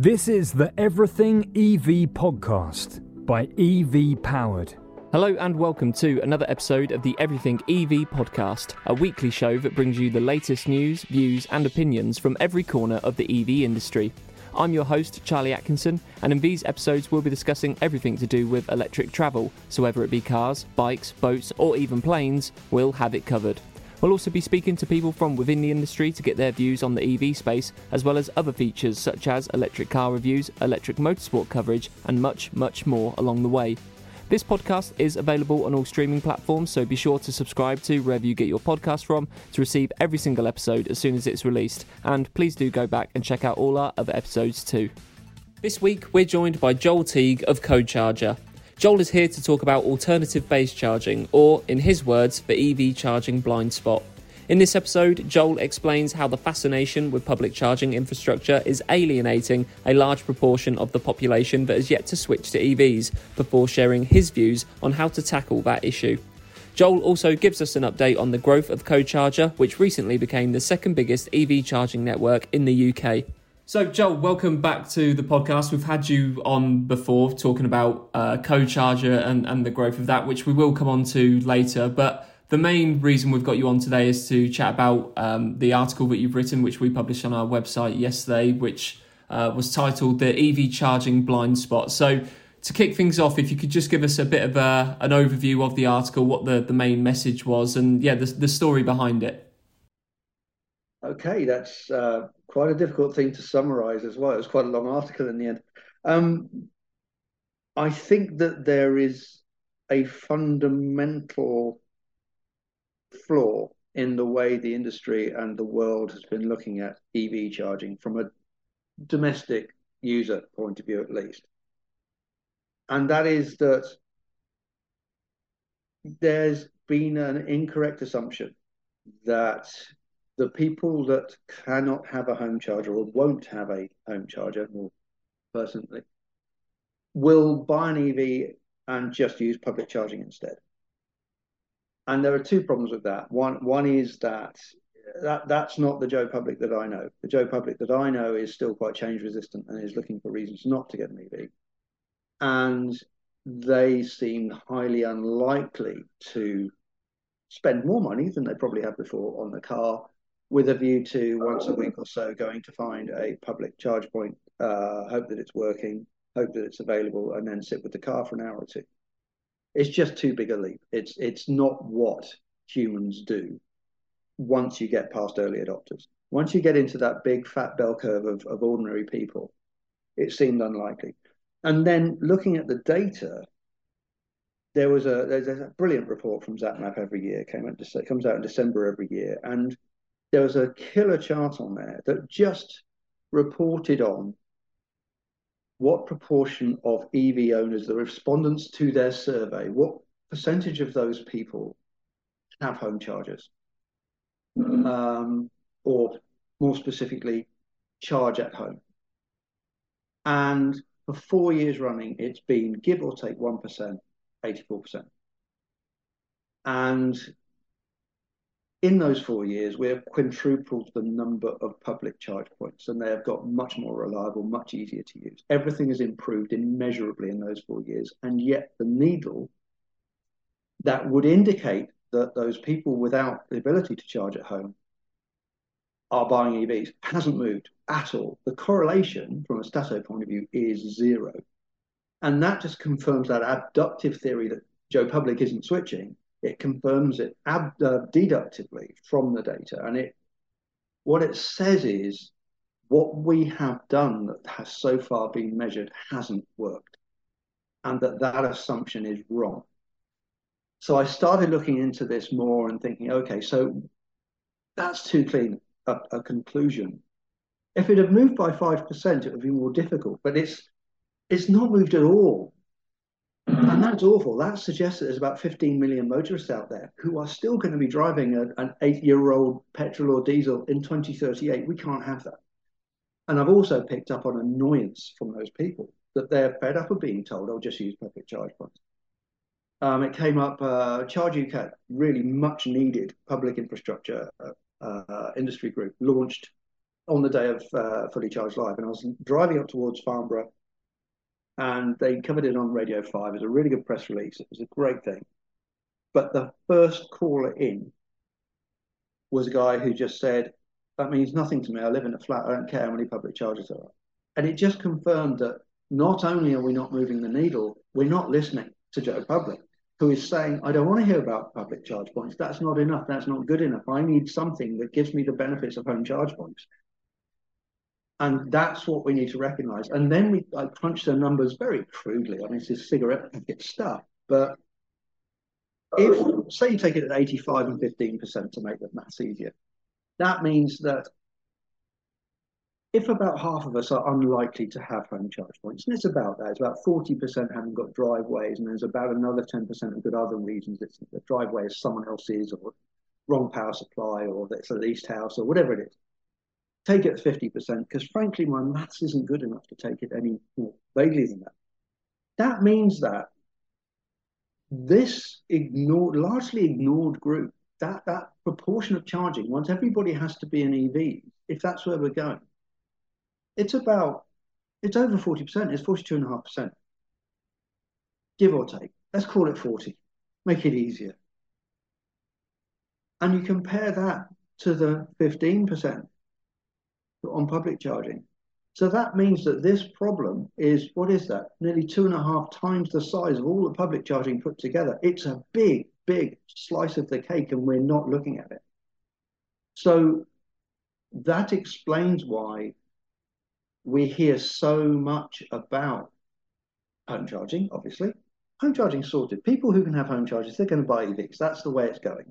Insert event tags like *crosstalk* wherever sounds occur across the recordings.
This is the Everything EV podcast by EV Powered. Hello and welcome to another episode of the Everything EV podcast, a weekly show that brings you the latest news, views, and opinions from every corner of the EV industry. I'm your host, Charlie Atkinson, and in these episodes, we'll be discussing everything to do with electric travel. So, whether it be cars, bikes, boats, or even planes, we'll have it covered. We'll also be speaking to people from within the industry to get their views on the EV space, as well as other features such as electric car reviews, electric motorsport coverage, and much, much more along the way. This podcast is available on all streaming platforms, so be sure to subscribe to wherever you get your podcast from to receive every single episode as soon as it's released. And please do go back and check out all our other episodes too. This week, we're joined by Joel Teague of Co-Charger. Joel is here to talk about alternative base charging, or in his words, the EV charging blind spot. In this episode, Joel explains how the fascination with public charging infrastructure is alienating a large proportion of the population that has yet to switch to EVs, before sharing his views on how to tackle that issue. Joel also gives us an update on the growth of Co-Charger, which recently became the second biggest EV charging network in the UK. So, Joel, welcome back to the podcast. We've had you on before talking about uh, Co-Charger and, and the growth of that, which we will come on to later. But the main reason we've got you on today is to chat about um, the article that you've written, which we published on our website yesterday, which uh, was titled The EV Charging Blind Spot. So, to kick things off, if you could just give us a bit of a, an overview of the article, what the, the main message was, and yeah, the, the story behind it. Okay, that's uh, quite a difficult thing to summarize as well. It was quite a long article in the end. Um, I think that there is a fundamental flaw in the way the industry and the world has been looking at EV charging from a domestic user point of view, at least. And that is that there's been an incorrect assumption that the people that cannot have a home charger or won't have a home charger more personally will buy an EV and just use public charging instead. And there are two problems with that. One one is that that that's not the Joe Public that I know. The Joe Public that I know is still quite change resistant and is looking for reasons not to get an EV. And they seem highly unlikely to spend more money than they probably have before on the car with a view to once a week or so going to find a public charge point, uh, hope that it's working, hope that it's available, and then sit with the car for an hour or two. It's just too big a leap. It's it's not what humans do once you get past early adopters. Once you get into that big fat bell curve of, of ordinary people, it seemed unlikely. And then looking at the data, there was a there's a brilliant report from ZapMap every year. Came out comes out in December every year, and there was a killer chart on there that just reported on what proportion of EV owners, the respondents to their survey, what percentage of those people have home chargers, um, or more specifically, charge at home. And for four years running, it's been give or take 1%, 84%. And in those four years, we have quintupled the number of public charge points, and they have got much more reliable, much easier to use. Everything has improved immeasurably in those four years, and yet the needle that would indicate that those people without the ability to charge at home are buying EVs hasn't moved at all. The correlation from a stato point of view is zero. And that just confirms that abductive theory that Joe Public isn't switching it confirms it ab- uh, deductively from the data. And it what it says is what we have done that has so far been measured hasn't worked, and that that assumption is wrong. So I started looking into this more and thinking, okay, so that's too clean a, a conclusion. If it had moved by five percent, it would be more difficult, but it's it's not moved at all and that's awful. That suggests that there's about 15 million motorists out there who are still going to be driving a, an eight year old petrol or diesel in 2038. We can't have that. And I've also picked up on annoyance from those people that they're fed up of being told, oh, just use public charge points. Um, it came up, uh, Charge UK, really much needed public infrastructure uh, uh, industry group, launched on the day of uh, Fully Charged Live, and I was driving up towards Farnborough, and they covered it on Radio 5. It was a really good press release. It was a great thing. But the first caller in was a guy who just said, That means nothing to me. I live in a flat. I don't care how many public charges there are. And it just confirmed that not only are we not moving the needle, we're not listening to Joe Public, who is saying, I don't want to hear about public charge points. That's not enough. That's not good enough. I need something that gives me the benefits of home charge points. And that's what we need to recognize. And then we I crunch the numbers very crudely. I mean, this is cigarette packet stuff. But if, say, you take it at 85 and 15% to make the maths easier, that means that if about half of us are unlikely to have home charge points, and it's about that, it's about 40% haven't got driveways, and there's about another 10% of good other reasons. It's the driveway is someone else's, or wrong power supply, or it's a leased house, or whatever it is take it 50%, because frankly, my maths isn't good enough to take it any more vaguely than that. That means that this ignored, largely ignored group, that, that proportion of charging, once everybody has to be an EV, if that's where we're going, it's about, it's over 40%, it's 42.5%. Give or take. Let's call it 40. Make it easier. And you compare that to the 15% on public charging. So that means that this problem is, what is that? Nearly two and a half times the size of all the public charging put together. It's a big, big slice of the cake and we're not looking at it. So that explains why we hear so much about home charging, obviously. Home charging sorted. People who can have home chargers, they're going to buy EVs. That's the way it's going.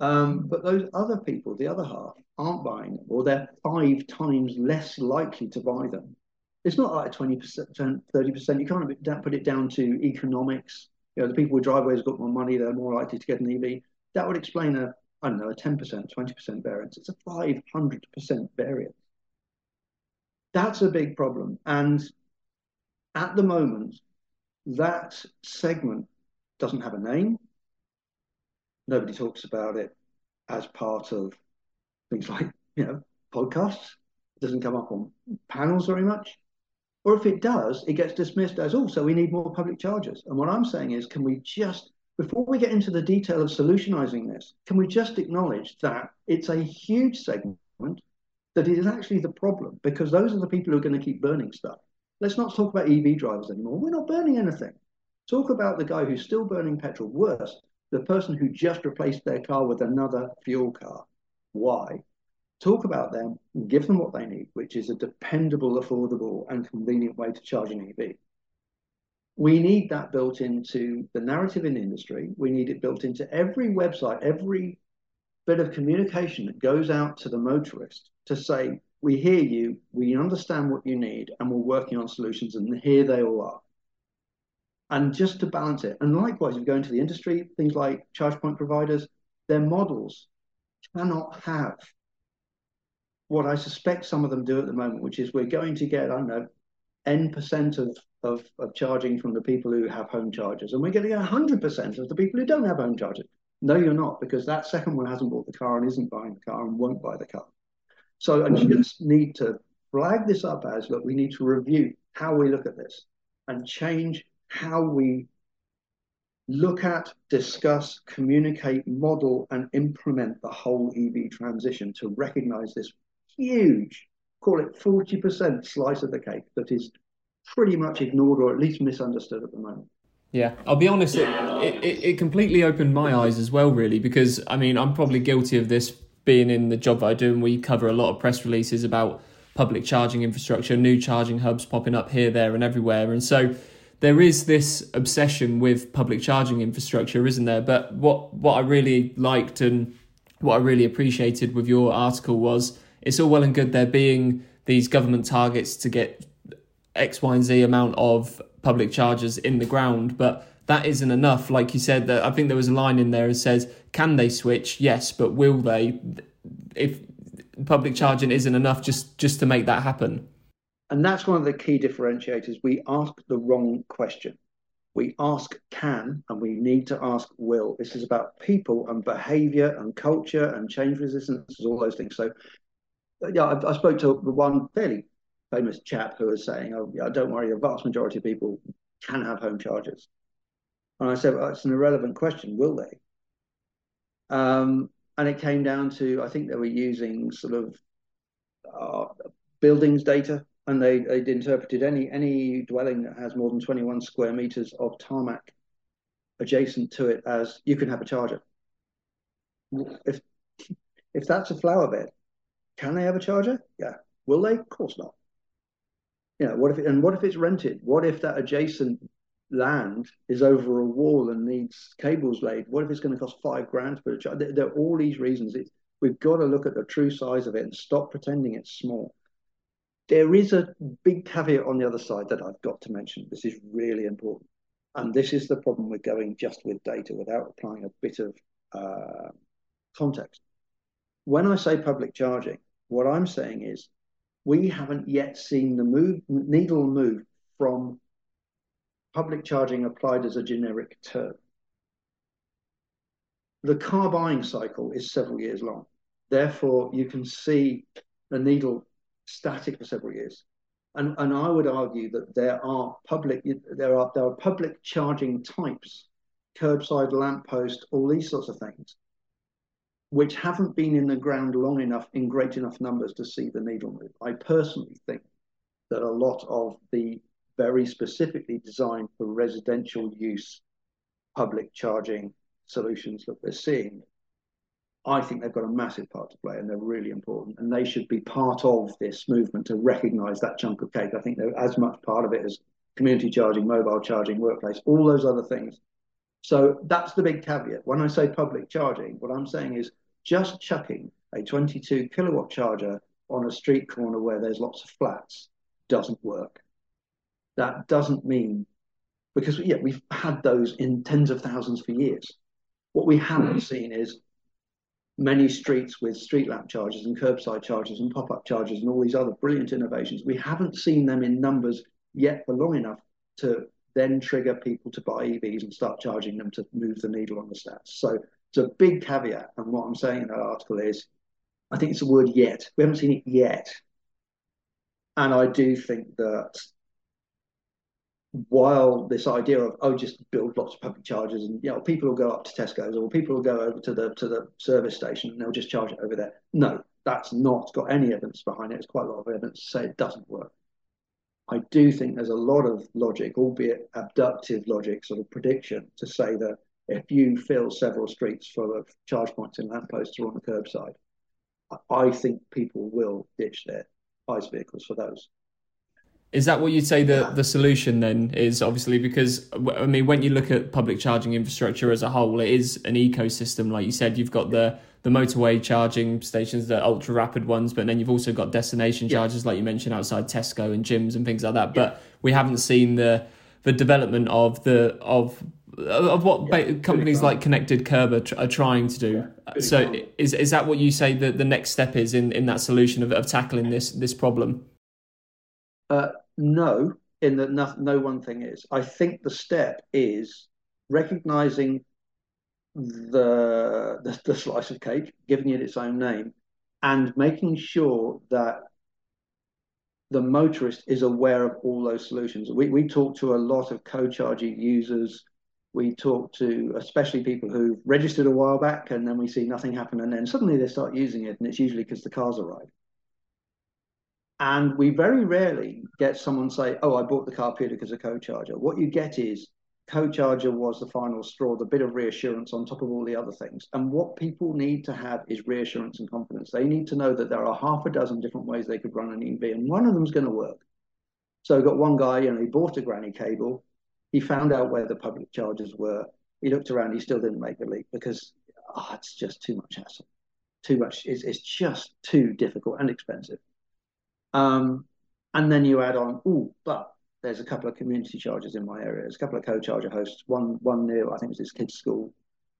Um, but those other people, the other half, aren't buying them, or they're five times less likely to buy them. It's not like 20%, 30%. You can't put it down to economics. You know, the people with driveways got more money, they're more likely to get an EV. That would explain a, I don't know, a 10%, 20% variance. It's a 500% variance. That's a big problem. And at the moment, that segment doesn't have a name. Nobody talks about it as part of things like, *laughs* you know, podcasts. It doesn't come up on panels very much. Or if it does, it gets dismissed as, also, oh, we need more public charges. And what I'm saying is, can we just, before we get into the detail of solutionizing this, can we just acknowledge that it's a huge segment that is actually the problem because those are the people who are going to keep burning stuff. Let's not talk about EV drivers anymore. We're not burning anything. Talk about the guy who's still burning petrol. Worse, the person who just replaced their car with another fuel car. Why? Talk about them, give them what they need, which is a dependable, affordable, and convenient way to charge an EV. We need that built into the narrative in the industry. We need it built into every website, every bit of communication that goes out to the motorist to say, we hear you, we understand what you need, and we're working on solutions, and here they all are and just to balance it. And likewise, if you go into the industry, things like charge point providers, their models cannot have what I suspect some of them do at the moment, which is we're going to get, I don't know, N percent of, of, of charging from the people who have home chargers, and we're getting 100% of the people who don't have home chargers. No, you're not, because that second one hasn't bought the car and isn't buying the car and won't buy the car. So I mm-hmm. just need to flag this up as look, we need to review how we look at this and change how we look at, discuss, communicate, model, and implement the whole EV transition to recognize this huge, call it 40% slice of the cake that is pretty much ignored or at least misunderstood at the moment. Yeah, I'll be honest, it, it, it completely opened my eyes as well, really, because I mean, I'm probably guilty of this being in the job that I do, and we cover a lot of press releases about public charging infrastructure, new charging hubs popping up here, there, and everywhere. And so there is this obsession with public charging infrastructure, isn't there? But what what I really liked and what I really appreciated with your article was it's all well and good there being these government targets to get X, Y, and Z amount of public chargers in the ground, but that isn't enough. Like you said, that I think there was a line in there that says, "Can they switch? Yes, but will they? If public charging isn't enough, just just to make that happen." And that's one of the key differentiators. We ask the wrong question. We ask can and we need to ask will. This is about people and behavior and culture and change resistance, all those things. So yeah, I, I, spoke to one fairly famous chap who was saying, "Oh, yeah, don't worry, a vast majority of people can have home chargers." And I said, well, "It's an irrelevant question. Will they?" Um, and it came down to I think they were using sort of uh, buildings data, and they they interpreted any any dwelling that has more than 21 square meters of tarmac adjacent to it as you can have a charger. If if that's a flower bed, can they have a charger? Yeah. Will they? Of course not. You know, what if it, and what if it's rented? What if that adjacent land is over a wall and needs cables laid? What if it's going to cost five grand to put a charger? There, there are all these reasons. We've got to look at the true size of it and stop pretending it's small. There is a big caveat on the other side that I've got to mention. This is really important. And this is the problem with going just with data without applying a bit of uh, context. When I say public charging, what I'm saying is we haven't yet seen the move, needle move from public charging applied as a generic term. The car buying cycle is several years long. Therefore, you can see the needle static for several years. And, and I would argue that there are public there are there are public charging types, curbside lamppost, all these sorts of things, which haven't been in the ground long enough in great enough numbers to see the needle move. I personally think that a lot of the very specifically designed for residential use public charging solutions that we're seeing I think they've got a massive part to play and they're really important. And they should be part of this movement to recognize that chunk of cake. I think they're as much part of it as community charging, mobile charging, workplace, all those other things. So that's the big caveat. When I say public charging, what I'm saying is just chucking a 22 kilowatt charger on a street corner where there's lots of flats doesn't work. That doesn't mean because yeah, we've had those in tens of thousands for years. What we haven't mm. seen is many streets with street lamp chargers and curbside chargers and pop-up chargers and all these other brilliant innovations. We haven't seen them in numbers yet for long enough to then trigger people to buy EVs and start charging them to move the needle on the stats. So it's a big caveat. And what I'm saying in that article is, I think it's the word yet. We haven't seen it yet. And I do think that while this idea of oh just build lots of public chargers and you know people will go up to Tesco's or people will go over to the to the service station and they'll just charge it over there. No, that's not got any evidence behind it. It's quite a lot of evidence to say it doesn't work. I do think there's a lot of logic, albeit abductive logic, sort of prediction to say that if you fill several streets full of charge points and lampposts or on the curbside, I think people will ditch their ICE vehicles for those. Is that what you'd say the, the solution then is? Obviously, because I mean, when you look at public charging infrastructure as a whole, it is an ecosystem. Like you said, you've got the the motorway charging stations, the ultra rapid ones, but then you've also got destination chargers, like you mentioned, outside Tesco and gyms and things like that. But we haven't seen the the development of the of of what yeah, companies like Connected Kerb are, are trying to do. Yeah, so, is is that what you say that the next step is in, in that solution of, of tackling this this problem? Uh, no, in that no, no one thing is. I think the step is recognizing the, the, the slice of cake, giving it its own name, and making sure that the motorist is aware of all those solutions. We we talk to a lot of co-charging users. We talk to especially people who've registered a while back, and then we see nothing happen, and then suddenly they start using it, and it's usually because the cars arrive. And we very rarely get someone say, "Oh, I bought the car purely because of co-charger." What you get is co-charger was the final straw, the bit of reassurance on top of all the other things. And what people need to have is reassurance and confidence. They need to know that there are half a dozen different ways they could run an EV, and one of them's going to work. So I got one guy, you know, he bought a granny cable. He found out where the public chargers were. He looked around. He still didn't make the leap because oh, it's just too much hassle. Too much. It's, it's just too difficult and expensive. Um, and then you add on, oh, but there's a couple of community charges in my area. There's a couple of co-charger hosts. One one near, I think it was his kid's school,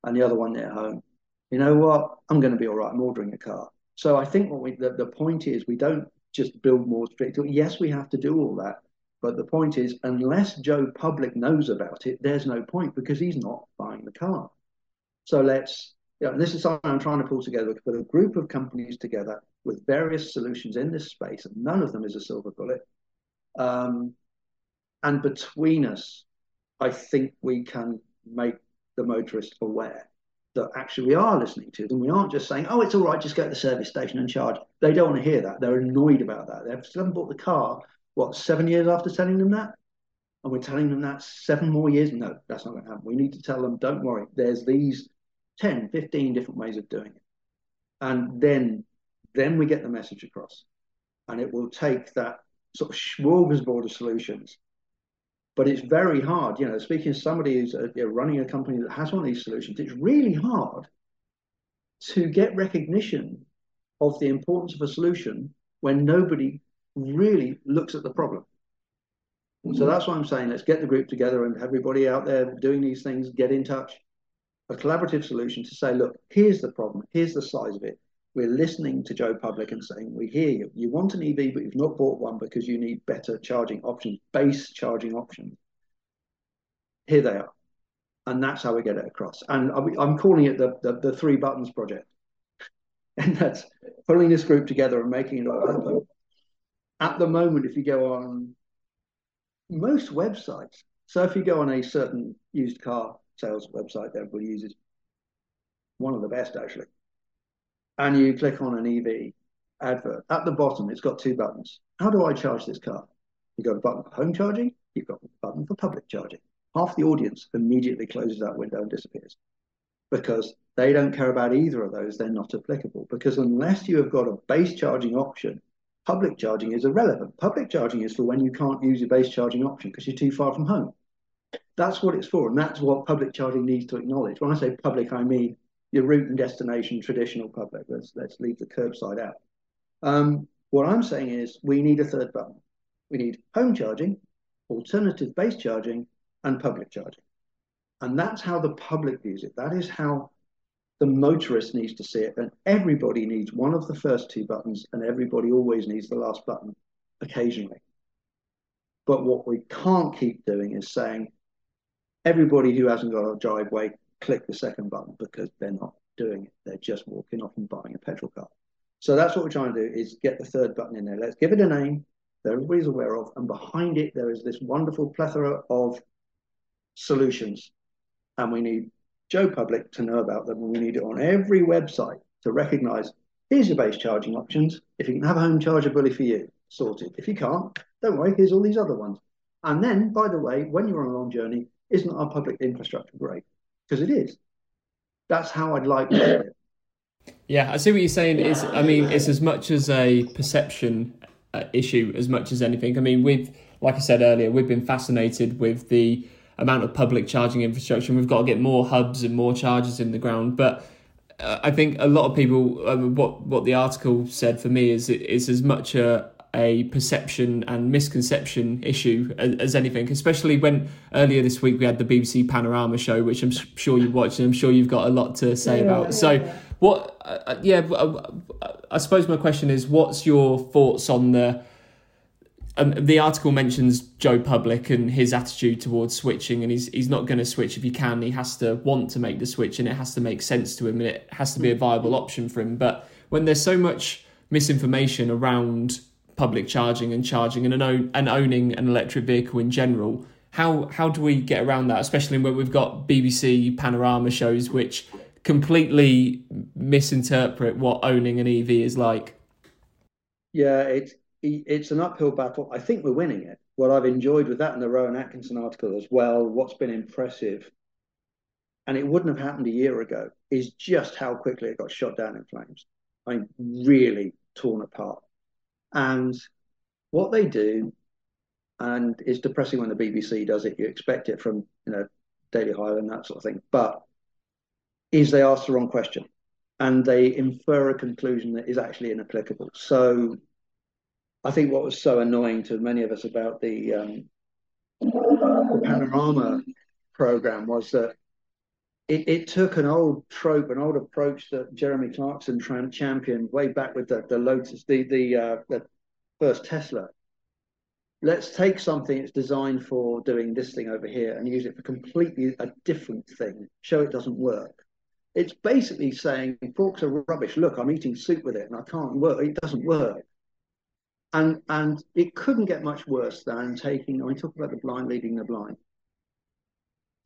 and the other one near home. You know what? I'm going to be all right. I'm ordering a car. So I think what we the, the point is we don't just build more streets. Yes, we have to do all that. But the point is, unless Joe Public knows about it, there's no point because he's not buying the car. So let's, you know, this is something I'm trying to pull together, put a group of companies together with various solutions in this space, and none of them is a silver bullet. Um, and between us, I think we can make the motorist aware that actually we are listening to them. We aren't just saying, oh, it's all right, just go to the service station and charge. They don't want to hear that. They're annoyed about that. They haven't bought the car, what, seven years after telling them that? And we're telling them that seven more years? No, that's not going to happen. We need to tell them, don't worry, there's these 10, 15 different ways of doing it. And then, then we get the message across. And it will take that sort of smorgasbord of solutions but it's very hard. You know, speaking as somebody who's uh, you know, running a company that has one of these solutions, it's really hard to get recognition of the importance of a solution when nobody really looks at the problem. Mm-hmm. So that's why I'm saying let's get the group together and everybody out there doing these things get in touch. A collaborative solution to say, look, here's the problem, here's the size of it. We're listening to Joe Public and saying, we hear you. You want an EV, but you've not bought one because you need better charging options, base charging options. Here they are. And that's how we get it across. And I'm calling it the, the, the three buttons project. *laughs* And that's pulling this group together and making it all happen. At the moment, if you go on most websites, so if you go on a certain used car sales website that everybody uses, one of the best actually, and you click on an EV advert, at the bottom, it's got two buttons. How do I charge this car? You've got a button for home charging, you've got a button for public charging. Half the audience immediately closes that window and disappears because they don't care about either of those. They're not applicable because unless you have got a base charging option, public charging is irrelevant. Public charging is for when you can't use your base charging option because you're too far from home. That's what it's for. And that's what public charging needs to acknowledge. When I say public, I mean your route and destination traditional public. Let's let's leave the curbside out. Um, what I'm saying is we need a third button. We need home charging, alternative base charging, and public charging. And that's how the public views it. That is how the motorist needs to see it. And everybody needs one of the first two buttons, and everybody always needs the last button occasionally. But what we can't keep doing is saying everybody who hasn't got a driveway click the second button because they're not doing it. They're just walking off and buying a petrol car. So that's what we're trying to do is get the third button in there. Let's give it a name that everybody's aware of. And behind it, there is this wonderful plethora of solutions. And we need Joe Public to know about them. And we need it on every website to recognize here's your base charging options. If you can have a home charger bully for you, sorted. If you can't, don't worry, here's all these other ones. And then, by the way, when you're on a long journey, isn't our public infrastructure great? Because it is. That's how I'd like to. *clears throat* Yeah, I see what you're saying. Is I mean, it's as much as a perception uh, issue as much as anything. I mean, we've, like I said earlier, we've been fascinated with the amount of public charging infrastructure. We've got to get more hubs and more chargers in the ground, but. Uh, I think a lot of people. Uh, what what the article said for me is it is as much a a perception and misconception issue as, as, anything, especially when earlier this week we had the BBC Panorama show, which I'm sure you watched and I'm sure you've got a lot to say yeah, about. So, what, uh, uh yeah, uh, I suppose my question is what's your thoughts on the. Um, the article mentions Joe Public and his attitude towards switching, and he's he's not going to switch if he can. He has to want to make the switch, and it has to make sense to him, and it has to be a viable option for him. But when there's so much misinformation around public charging and charging and, own, and owning an electric vehicle in general. How how do we get around that, especially when we've got BBC panorama shows which completely misinterpret what owning an EV is like? Yeah, it's it's an uphill battle. I think we're winning it. What I've enjoyed with that and the Rowan Atkinson article as well, what's been impressive, and it wouldn't have happened a year ago, is just how quickly it got shot down in flames. I mean, really torn apart. And what they do, and it's depressing when the BBC does it, you expect it from, you know, Daily Highland, that sort of thing, but is they ask the wrong question and they infer a conclusion that is actually inapplicable. So I think what was so annoying to many of us about the, um, the Panorama program was that it, it, took an old trope, an old approach that Jeremy Clarkson championed way back with the, the Lotus, the the, uh, the first Tesla. Let's take something that's designed for doing this thing over here and use it for completely a different thing. Show it doesn't work. It's basically saying forks are rubbish. Look, I'm eating soup with it and I can't work. It doesn't work. And and it couldn't get much worse than taking. I mean, talk about the blind leading the blind.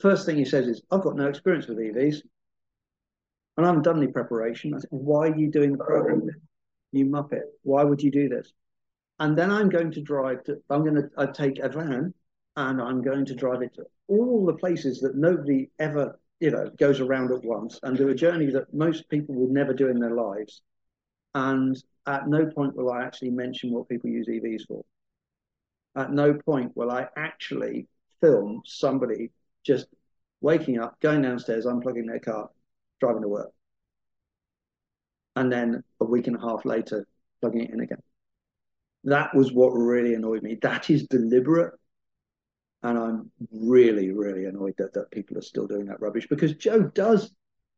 First thing he says is, "I've got no experience with EVs, and I haven't done any preparation." I said, "Why are you doing the program? You muppet! Why would you do this?" And then I'm going to drive to. I'm going to I take a van, and I'm going to drive it to all the places that nobody ever you know goes around at once, and do a journey that most people would never do in their lives, and at no point will I actually mention what people use EVs for. At no point will I actually film somebody just waking up, going downstairs, unplugging their car, driving to work. And then a week and a half later, plugging it in again. That was what really annoyed me. That is deliberate. And I'm really, really annoyed that, that people are still doing that rubbish because Joe does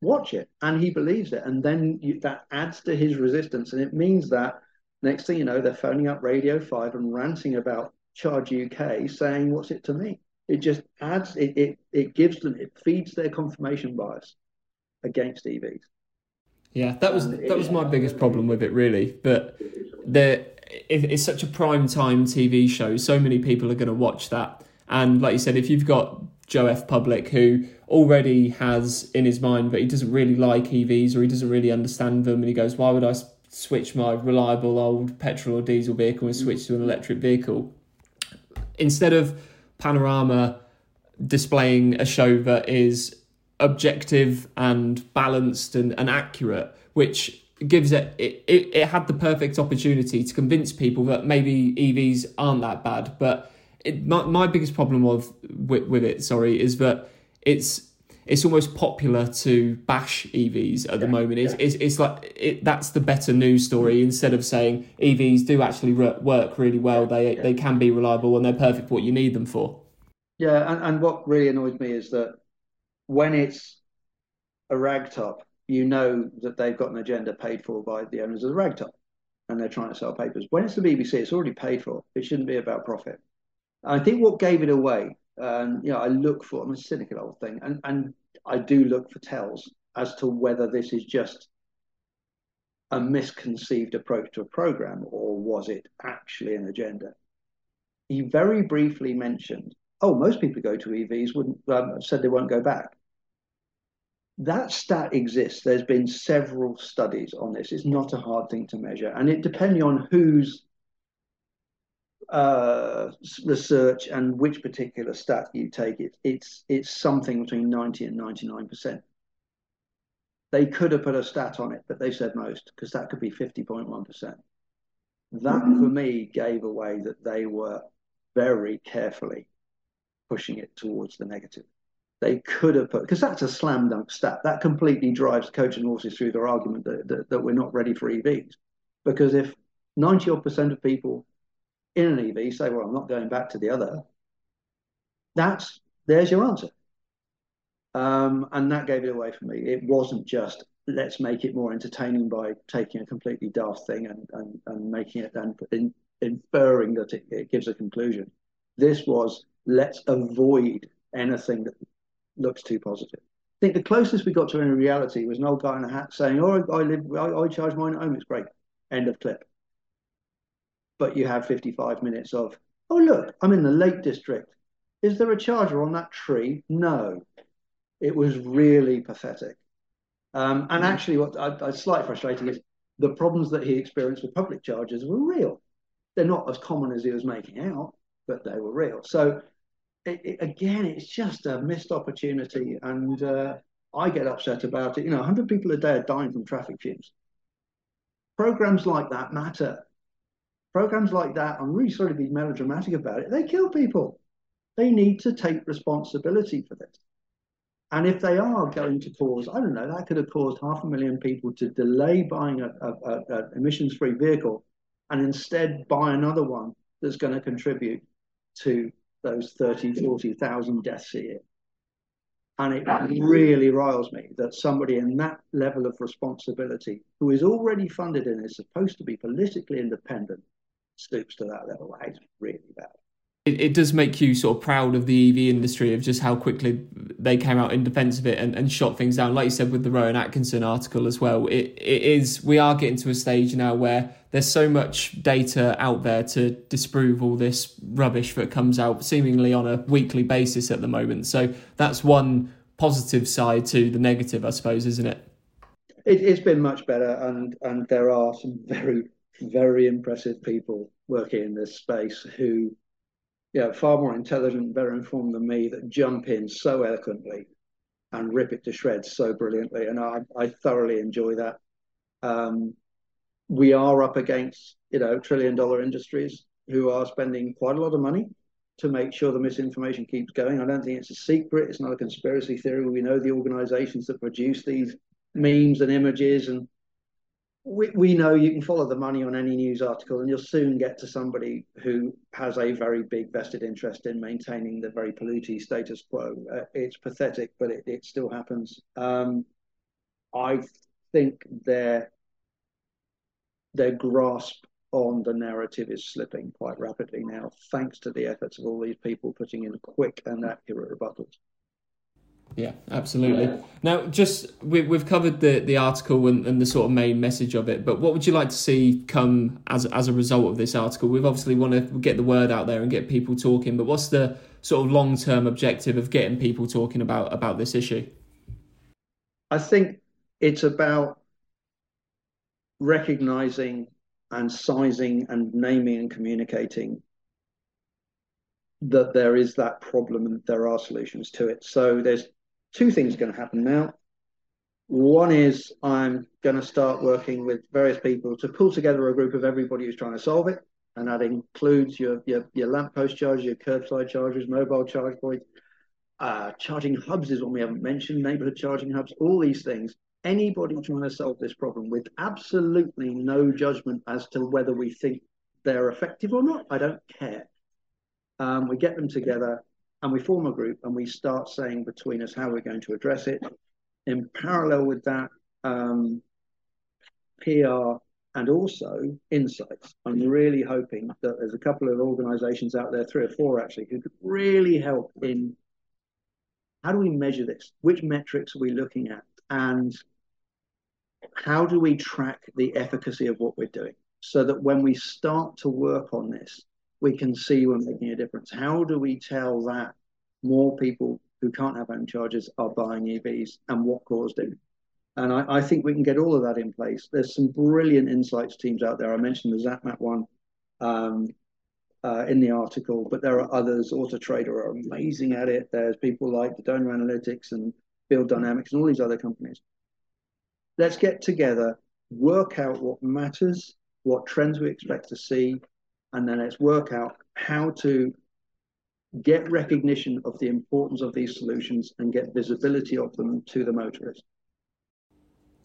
watch it and he believes it and then you, that adds to his resistance and it means that next thing you know they're phoning up radio 5 and ranting about charge uk saying what's it to me it just adds it it, it gives them it feeds their confirmation bias against evs yeah that was that was my biggest problem with it really but there it's such a prime time tv show so many people are going to watch that and like you said if you've got Joe F. Public, who already has in his mind that he doesn't really like EVs or he doesn't really understand them, and he goes, "Why would I switch my reliable old petrol or diesel vehicle and switch to an electric vehicle?" Instead of Panorama displaying a show that is objective and balanced and, and accurate, which gives it, it, it had the perfect opportunity to convince people that maybe EVs aren't that bad, but it, my, my biggest problem with, with with it, sorry, is that it's it's almost popular to bash EVs at the moment. It's, it's, it's like it, that's the better news story instead of saying EVs do actually re- work really well. They yeah. they can be reliable and they're perfect for what you need them for. Yeah, and, and what really annoys me is that when it's a ragtop, you know that they've got an agenda paid for by the owners of the ragtop, and they're trying to sell papers. When it's the BBC, it's already paid for. It shouldn't be about profit. I think what gave it away, um, you know, I look for, I'm a cynical old thing, and, and I do look for tells as to whether this is just a misconceived approach to a program or was it actually an agenda. He very briefly mentioned, oh, most people go to EVs wouldn't um, said they won't go back. That stat exists. There's been several studies on this. It's not a hard thing to measure, and it depending on whose uh, research and which particular stat you take it, it's it's something between 90 and 99 percent. They could have put a stat on it, but they said most because that could be 50.1 percent. That for me gave away that they were very carefully pushing it towards the negative. They could have put because that's a slam dunk stat. That completely drives coach and horses through their argument that, that, that we're not ready for EVs. Because if 90 odd percent of people in an EV say, well, I'm not going back to the other, that's there's your answer. Um, and that gave it away for me. It wasn't just let's make it more entertaining by taking a completely daft thing and, and, and making it and in, inferring that it, it gives a conclusion. This was let's avoid anything that looks too positive. I think the closest we got to in reality was an old guy in a hat saying, "Oh, I live, I, I charge mine at home. It's great." End of clip but you have 55 minutes of, oh, look, I'm in the Lake District. Is there a charger on that tree? No. It was really pathetic. Um, and hmm. actually, what I, I slightly frustrating is the problems that he experienced with public chargers were real. They're not as common as he was making out, but they were real. So, it, it, again, it's just a missed opportunity. And uh, I get upset about it. You know, 100 people a day are dying from traffic fumes. Programs like that matter programs like that, I'm really sorry to be melodramatic about it, they kill people. They need to take responsibility for this. And if they are going to cause, I don't know, that could have caused half a million people to delay buying a, a, a, a emissions-free vehicle and instead buy another one that's going to contribute to those 30, 40,000 deaths a year. And it really riles me that somebody in that level of responsibility, who is already funded and is supposed to be politically independent, stoops to that level. It's really bad. It, it does make you sort of proud of the EV industry of just how quickly they came out in defence of it and, and shot things down. Like you said with the Rowan Atkinson article as well, it, it is we are getting to a stage now where there's so much data out there to disprove all this rubbish that comes out seemingly on a weekly basis at the moment. So that's one positive side to the negative, I suppose, isn't it? it it's been much better, and and there are some very very impressive people working in this space who yeah, far more intelligent, better informed than me that jump in so eloquently and rip it to shreds so brilliantly. And I, I thoroughly enjoy that. Um, we are up against, you know, trillion dollar industries who are spending quite a lot of money to make sure the misinformation keeps going. I don't think it's a secret. It's not a conspiracy theory. We know the organizations that produce these memes and images and we, we know you can follow the money on any news article and you'll soon get to somebody who has a very big vested interest in maintaining the very polluting status quo. Uh, it's pathetic, but it, it still happens. Um, I think their their grasp on the narrative is slipping quite rapidly now, thanks to the efforts of all these people putting in quick and accurate rebuttals. Yeah, absolutely. Now, just we, we've covered the, the article and, and the sort of main message of it, but what would you like to see come as as a result of this article? We've obviously want to get the word out there and get people talking, but what's the sort of long term objective of getting people talking about about this issue? I think it's about recognizing and sizing and naming and communicating that there is that problem and there are solutions to it. So there's two things are going to happen now. One is I'm going to start working with various people to pull together a group of everybody who's trying to solve it. And that includes your, your, your lamppost chargers, your curbside chargers, mobile charge points, uh, charging hubs is one we haven't mentioned, neighborhood charging hubs, all these things. Anybody trying to solve this problem with absolutely no judgment as to whether we think they're effective or not, I don't care. Um, we get them together and we form a group and we start saying between us how we're going to address it. In parallel with that, um, PR and also insights. I'm really hoping that there's a couple of organizations out there, three or four actually, who could really help in how do we measure this? Which metrics are we looking at? And how do we track the efficacy of what we're doing so that when we start to work on this, we can see we're making a difference. How do we tell that more people who can't have home chargers are buying EVs and what caused it? And I, I, think we can get all of that in place. There's some brilliant insights teams out there. I mentioned the ZapMap one um, uh, in the article, but there are others. AutoTrader are amazing at it. There's people like the Donor Analytics and Field Dynamics and all these other companies. Let's get together, work out what matters, what trends we expect to see, and then let's work out how to get recognition of the importance of these solutions and get visibility of them to the motorist.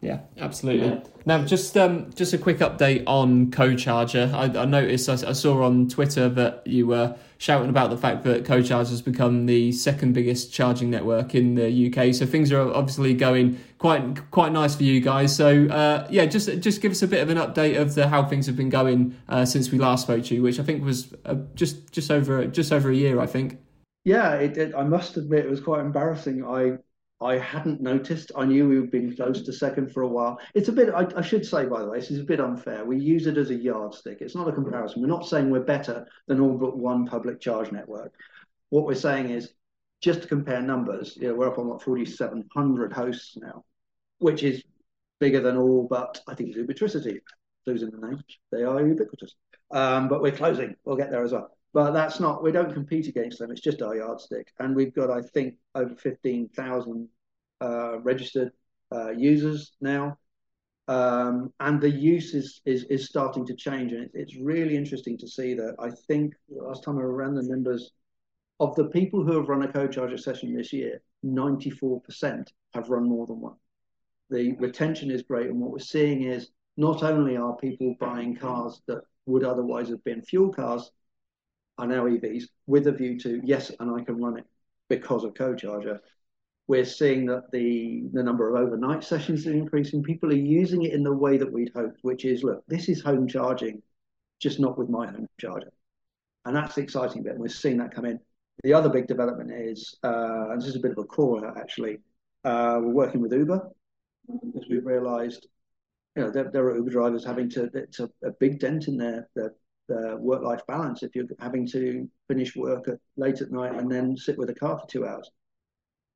Yeah, absolutely. Now, just um, just a quick update on CoCharger. I, I noticed I, I, saw on Twitter that you were shouting about the fact that CoCharger has become the second biggest charging network in the UK. So things are obviously going quite quite nice for you guys. So uh, yeah, just just give us a bit of an update of the how things have been going uh, since we last spoke to you, which I think was uh, just just over just over a year, I think. Yeah, it, it, I must admit it was quite embarrassing. I I hadn't noticed. I knew we had been close to second for a while. It's a bit, I, I, should say, by the way, this is a bit unfair. We use it as a yardstick. It's not a comparison. We're not saying we're better than all but one public charge network. What we're saying is just to compare numbers, you know, we're up on what, 4,700 hosts now, which is bigger than all but, I think, it's Ubitricity. Losing the name, they are ubiquitous. Um, but we're closing. We'll get there as well. But that's not, we don't compete against them. It's just our yardstick. And we've got, I think, over 15,000 uh, registered uh, users now. Um, and the use is, is, is starting to change. And it, it's really interesting to see that I think last time I ran the numbers of the people who have run a CoCharger session this year, 94% have run more than one. The retention is great. And what we're seeing is not only are people buying cars that would otherwise have been fuel cars, are now EVs with a view to yes, and I can run it because of CoCharger. We're seeing that the the number of overnight sessions is increasing. People are using it in the way that we'd hoped, which is look, this is home charging, just not with my home charger, and that's the exciting bit. We're seeing that come in. The other big development is, uh, and this is a bit of a call actually, uh, we're working with Uber because we've realised, you know, there, there, are Uber drivers having to, it's a, a big dent in their, their, their work-life balance if you're having to finish work at, late at night and then sit with a car for two hours.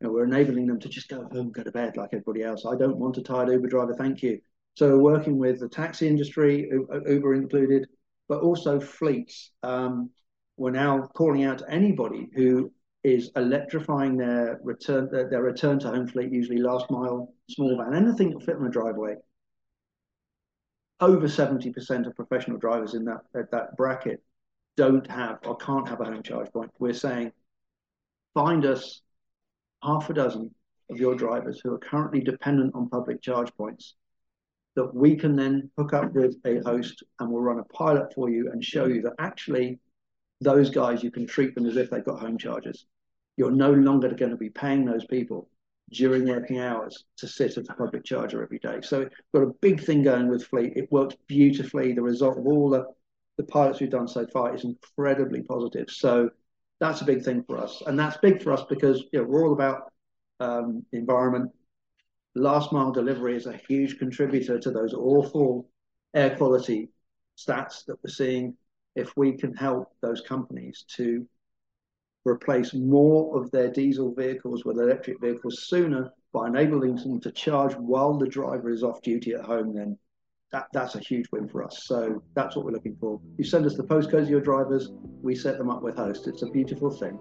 You know, we're enabling them to just go home, go to bed like everybody else. I don't want a tired Uber driver, thank you. So we're working with the taxi industry, Uber included, but also fleets. Um, we're now calling out to anybody who is electrifying their return their, their, return to home fleet, usually last mile small van, anything that fit on a driveway. Over 70% of professional drivers in that that bracket don't have or can't have a home charge point. We're saying find us half a dozen of your drivers who are currently dependent on public charge points that we can then hook up with a host and we'll run a pilot for you and show you that actually those guys, you can treat them as if they've got home charges. You're no longer going to be paying those people during working hours to sit at a public charger every day. So we've got a big thing going with Fleet. It works beautifully. The result of all the, the pilots we've done so far is incredibly positive. So that's a big thing for us. And that's big for us because you know, we're all about um, environment. Last mile delivery is a huge contributor to those awful air quality stats that we're seeing if we can help those companies to replace more of their diesel vehicles with electric vehicles sooner by enabling them to charge while the driver is off duty at home, then that, that's a huge win for us. So that's what we're looking for. You send us the postcodes of your drivers, we set them up with hosts. It's a beautiful thing.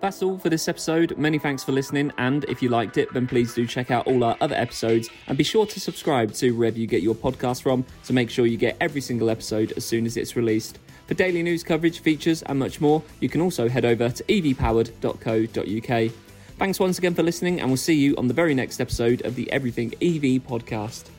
That's all for this episode. Many thanks for listening, and if you liked it, then please do check out all our other episodes and be sure to subscribe to wherever you get your podcast from to make sure you get every single episode as soon as it's released. For daily news coverage, features, and much more, you can also head over to evpowered.co.uk. Thanks once again for listening, and we'll see you on the very next episode of the Everything EV podcast.